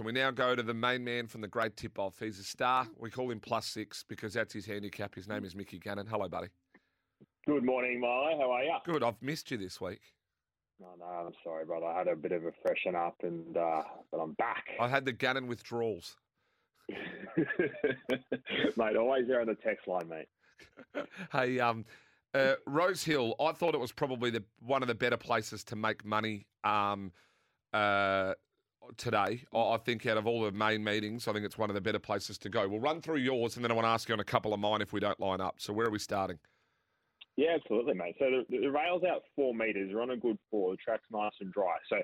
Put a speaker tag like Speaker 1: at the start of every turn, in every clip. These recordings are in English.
Speaker 1: and we now go to the main man from the great tip off. He's a star. We call him plus six because that's his handicap. His name is Mickey Gannon. Hello, buddy.
Speaker 2: Good morning, Milo. How are you?
Speaker 1: Good. I've missed you this week.
Speaker 2: No, no, I'm sorry, brother. I had a bit of a freshen up, and uh, but I'm back.
Speaker 1: I had the Gannon withdrawals.
Speaker 2: mate, always there on the text line, mate.
Speaker 1: hey, um, uh, Rosehill. I thought it was probably the one of the better places to make money. Um, uh, today. I think out of all the main meetings, I think it's one of the better places to go. We'll run through yours, and then I want to ask you on a couple of mine if we don't line up. So where are we starting?
Speaker 2: Yeah, absolutely, mate. So the, the rail's out four metres. We're on a good four. The track's nice and dry. So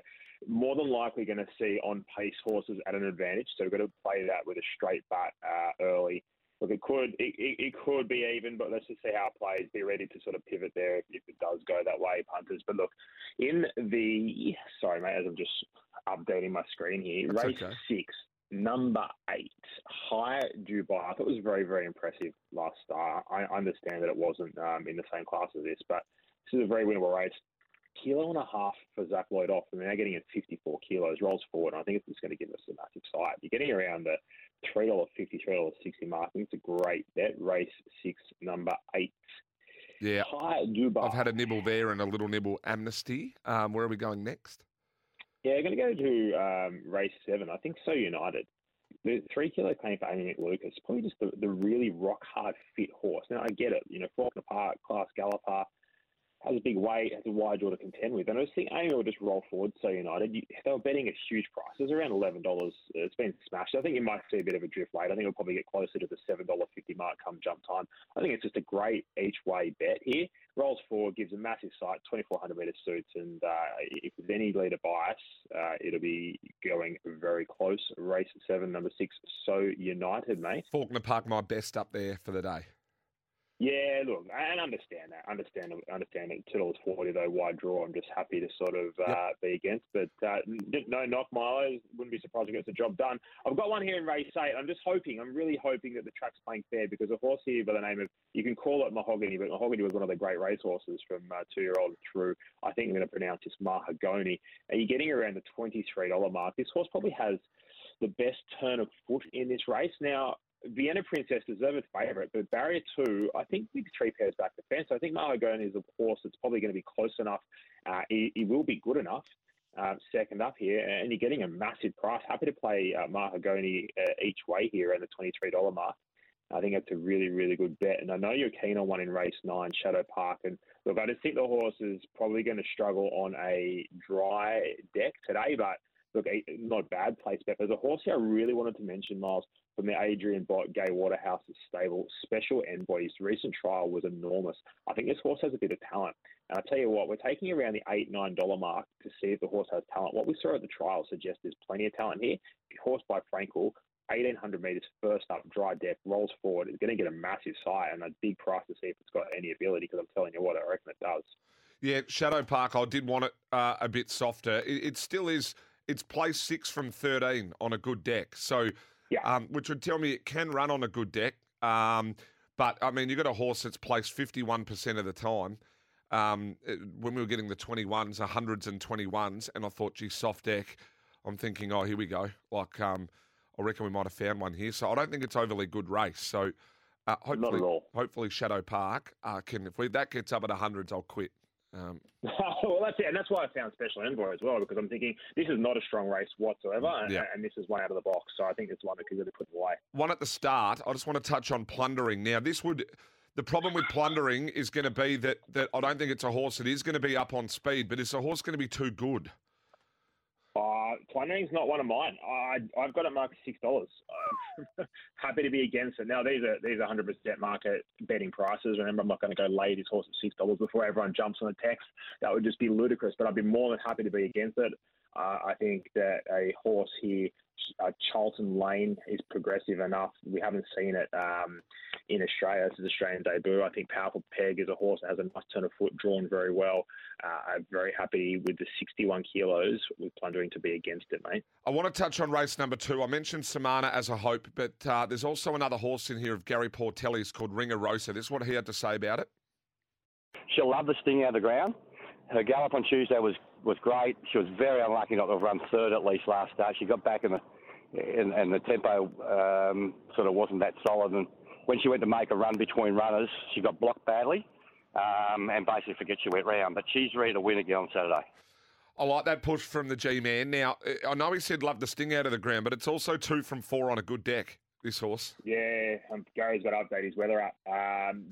Speaker 2: more than likely going to see on pace horses at an advantage. So we've got to play that with a straight bat uh, early. Look, it could it, it, could be even, but let's just see how it plays. Be ready to sort of pivot there if, if it does go that way, punters. But look, in the sorry, mate, as I'm just updating my screen here,
Speaker 1: That's
Speaker 2: race
Speaker 1: okay.
Speaker 2: six, number eight, High Dubai. I thought it was very very impressive last start. I understand that it wasn't um, in the same class as this, but this is a very winnable race. Kilo and a half for Zac Lloyd off, and they're getting at 54 kilos, rolls forward, and I think it's just going to give us a massive sight. You're getting around the $3.50, $3.60 mark. I think it's a great bet. Race six, number eight.
Speaker 1: Yeah.
Speaker 2: High Dubai.
Speaker 1: I've had a nibble there and a little nibble amnesty. Um, where are we going next?
Speaker 2: Yeah, I'm going to go to um, race seven. I think So United. The three kilo claim for Amy McLucas, probably just the, the really rock hard fit horse. Now, I get it, you know, Fawkner Park, Class Galloper, has a big weight, has a wide draw to contend with. And I was thinking Amy will just roll forward. So United, you, they were betting a huge price. It was around eleven dollars. It's been smashed. I think you might see a bit of a drift late. I think it'll probably get closer to the seven dollar fifty mark come jump time. I think it's just a great each way bet here. Rolls forward, gives a massive sight, twenty four hundred meter suits, and uh, if there's any leader bias, uh, it'll be going very close. Race seven, number six, So United, mate.
Speaker 1: Fawkner Park, my best up there for the day.
Speaker 2: Yeah, look, and understand that. Understand, understand it. Two dollars forty though, wide draw. I'm just happy to sort of uh, be against, but uh, no knock, Milo. Wouldn't be surprised to gets the job done. I've got one here in race eight. I'm just hoping. I'm really hoping that the track's playing fair because a horse here by the name of you can call it Mahogany, but Mahogany was one of the great race horses from uh, two year old through. I think I'm going to pronounce this Mahogany. Are you getting around the twenty three dollar mark? This horse probably has the best turn of foot in this race. Now, Vienna Princess deserved favourite, but barrier two, I think with three pairs back to fence, I think Mahogany is a horse that's probably going to be close enough. Uh, he, will be good enough. Uh, second up here, and you're getting a massive price. Happy to play uh, Mahogany uh, each way here at the $23 mark. I think that's a really, really good bet. And I know you're keen on one in race nine, Shadow Park. And look, I just think the horse is probably going to struggle on a dry deck today, but look, not bad place bet. There's a horse here I really wanted to mention, Miles, from the Adrian Bott Gai Waterhouse's stable, Special Envoy. His recent trial was enormous. I think this horse has a bit of talent. And I'll tell you what, we're taking around the 8, $9 mark to see if the horse has talent. What we saw at the trial suggests there's plenty of talent here. Horse by Frankel, 1800 metres first up, dry deck, rolls forward. It's going to get a massive sight and a big price to see if it's got any ability because I'm telling you what, I reckon it does.
Speaker 1: Yeah, Shadow Park, I did want it uh, a bit softer. It, it, still is, it's placed six from 13 on a good deck. So,
Speaker 2: yeah.
Speaker 1: Um, which would tell me it can run on a good deck. Um, but, I mean, you've got a horse that's placed 51% of the time. Um, it, when we were getting the 21s, 100s and 21s, and I thought, gee, soft deck. I'm thinking, oh, here we go. Like, um, I reckon we might have found one here. So I don't think it's overly good race. So uh, hopefully, hopefully Shadow Park uh, can. If we, that gets up at hundreds, I'll quit. Um,
Speaker 2: well, that's it, and that's why I found Special Envoy as well because I'm thinking this is not a strong race whatsoever, and,
Speaker 1: Yeah.
Speaker 2: and this is one out of the box. So I think it's one that could really put away.
Speaker 1: one at the start. I just want to touch on plundering. Now, this would. The problem with plundering is going to be that, that I don't think it's a horse that is going to be up on speed, but is a horse going to be too good?
Speaker 2: Uh, plundering's not one of mine. I I've got it marked six dollars. Happy to be against it. Now these are these are hundred percent market betting prices. Remember, I'm not going to go lay this horse at six dollars before everyone jumps on the text. That would just be ludicrous. But I'd be more than happy to be against it. Uh, I think that a horse here, uh, Charlton Lane, is progressive enough. We haven't seen it um, in Australia. This is Australian debut. I think Powerful Peg is a horse that has a nice turn of foot, drawn very well. Uh, I'm very happy with the 61 kilos with plundering to be against it, mate.
Speaker 1: I want to touch on race number two. I mentioned Samana as a hope, but uh, there's also another horse in here of Gary Portelli's called Ringer Rosa. This is what he had to say about it.
Speaker 3: She'll love the sting out of the ground. Her gallop on Tuesday was, was great. She was very unlucky not to have run third at least last start. She got back in the and, and the tempo um, sort of wasn't that solid. And when she went to make a run between runners, she got blocked badly, um, and basically forget she went round. But she's ready to win again on Saturday.
Speaker 1: I like that push from the G man. Now, I know he said love the sting out of the ground, but it's also two from four on a good deck. This horse.
Speaker 2: Yeah, um, Gary's got to update his weather app. Um,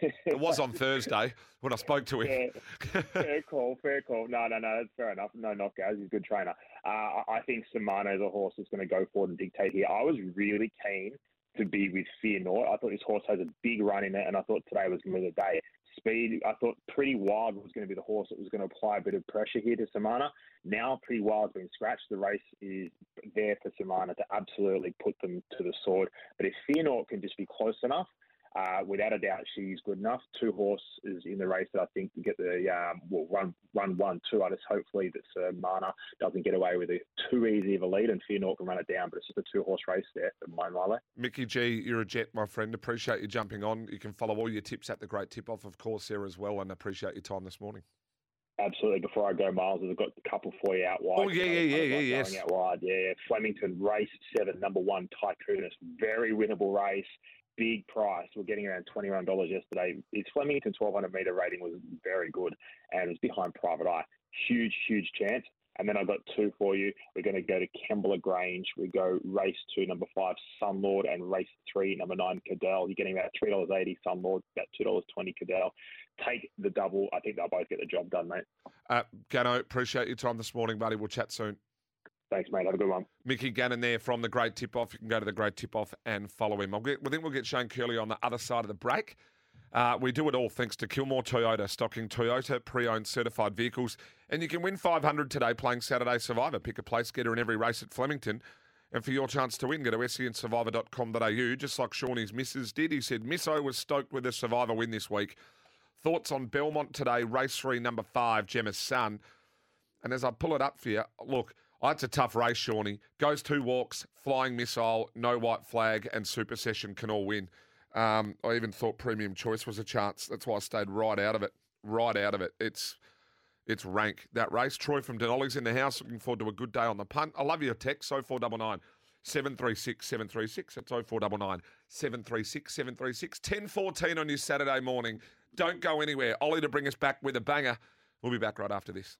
Speaker 1: it was on Thursday when I spoke to him.
Speaker 2: Yeah, fair call, fair call. No, no, no, that's fair enough. No knock, Gaz. He's a good trainer. Uh, I think Samana is a horse that's going to go forward and dictate here. I was really keen to be with Fear Naught. I thought this horse has a big run in it, and I thought today was going to be the day speed. I thought Pretty Wild was going to be the horse that was going to apply a bit of pressure here to Samana. Now Pretty Wild's been scratched. The race is there for Samana to absolutely put them to the sword. But if Fear Naught can just be close enough, uh, without a doubt, she's good enough. Two horses in the race that I think can get the um, well run run one two. I just hopefully that uh, Mana doesn't get away with it too easy of a lead and Fear Naught can run it down. But it's just a two horse race there for my Milo.
Speaker 1: Mickey G, you're a jet, my friend. Appreciate you jumping on. You can follow all your tips at the Great Tip Off, of course, there as well, and appreciate your time this morning.
Speaker 2: Absolutely. Before I go, Miles, I've got a couple for you out wide.
Speaker 1: Oh yeah, yeah, yeah, yeah, yes.
Speaker 2: Out wide, yeah. Flemington race seven, number one, Tycoonus. Very winnable race big price. We're getting around $21 yesterday. Its Flemington 1200 metre rating was very good and it's behind Private Eye. Huge, huge chance. And then I've got two for you. We're going to go to Kembla Grange. We go race two, number five, Sunlord, and race three, number nine, Cadell. You're getting about $3.80 Sunlord, about $2.20 Cadell. Take the double. I think they'll both get the job done, mate.
Speaker 1: Uh, Gano, appreciate your time this morning, buddy. We'll chat soon.
Speaker 2: Thanks, mate. Have a good one.
Speaker 1: Mickey Gannon there from the Great Tip Off. You can go to the Great Tip Off and follow him. I'll get, I think we'll get Shane Curley on the other side of the break. Uh, we do it all thanks to Kilmore Toyota, stocking Toyota pre-owned certified vehicles. And you can win 500 today playing Saturday Survivor. Pick a place getter in every race at Flemington. And for your chance to win, go to sensurvivor.com.au, just like Shawnee's missus did. He said, Miss O was stoked with a Survivor win this week. Thoughts on Belmont today, race three, number five, Gemma's son. And as I pull it up for you, look, Oh, it's a tough race, Shawnee. Goes two walks, flying missile, no white flag, and super session can all win. Um, I even thought premium choice was a chance. That's why I stayed right out of it. Right out of it. It's it's rank that race. Troy from Denali's in the house. Looking forward to a good day on the punt. I love your text. So four double nine. 736 736. That's 0499 736 736. 1014 on your Saturday morning. Don't go anywhere. Ollie to bring us back with a banger. We'll be back right after this.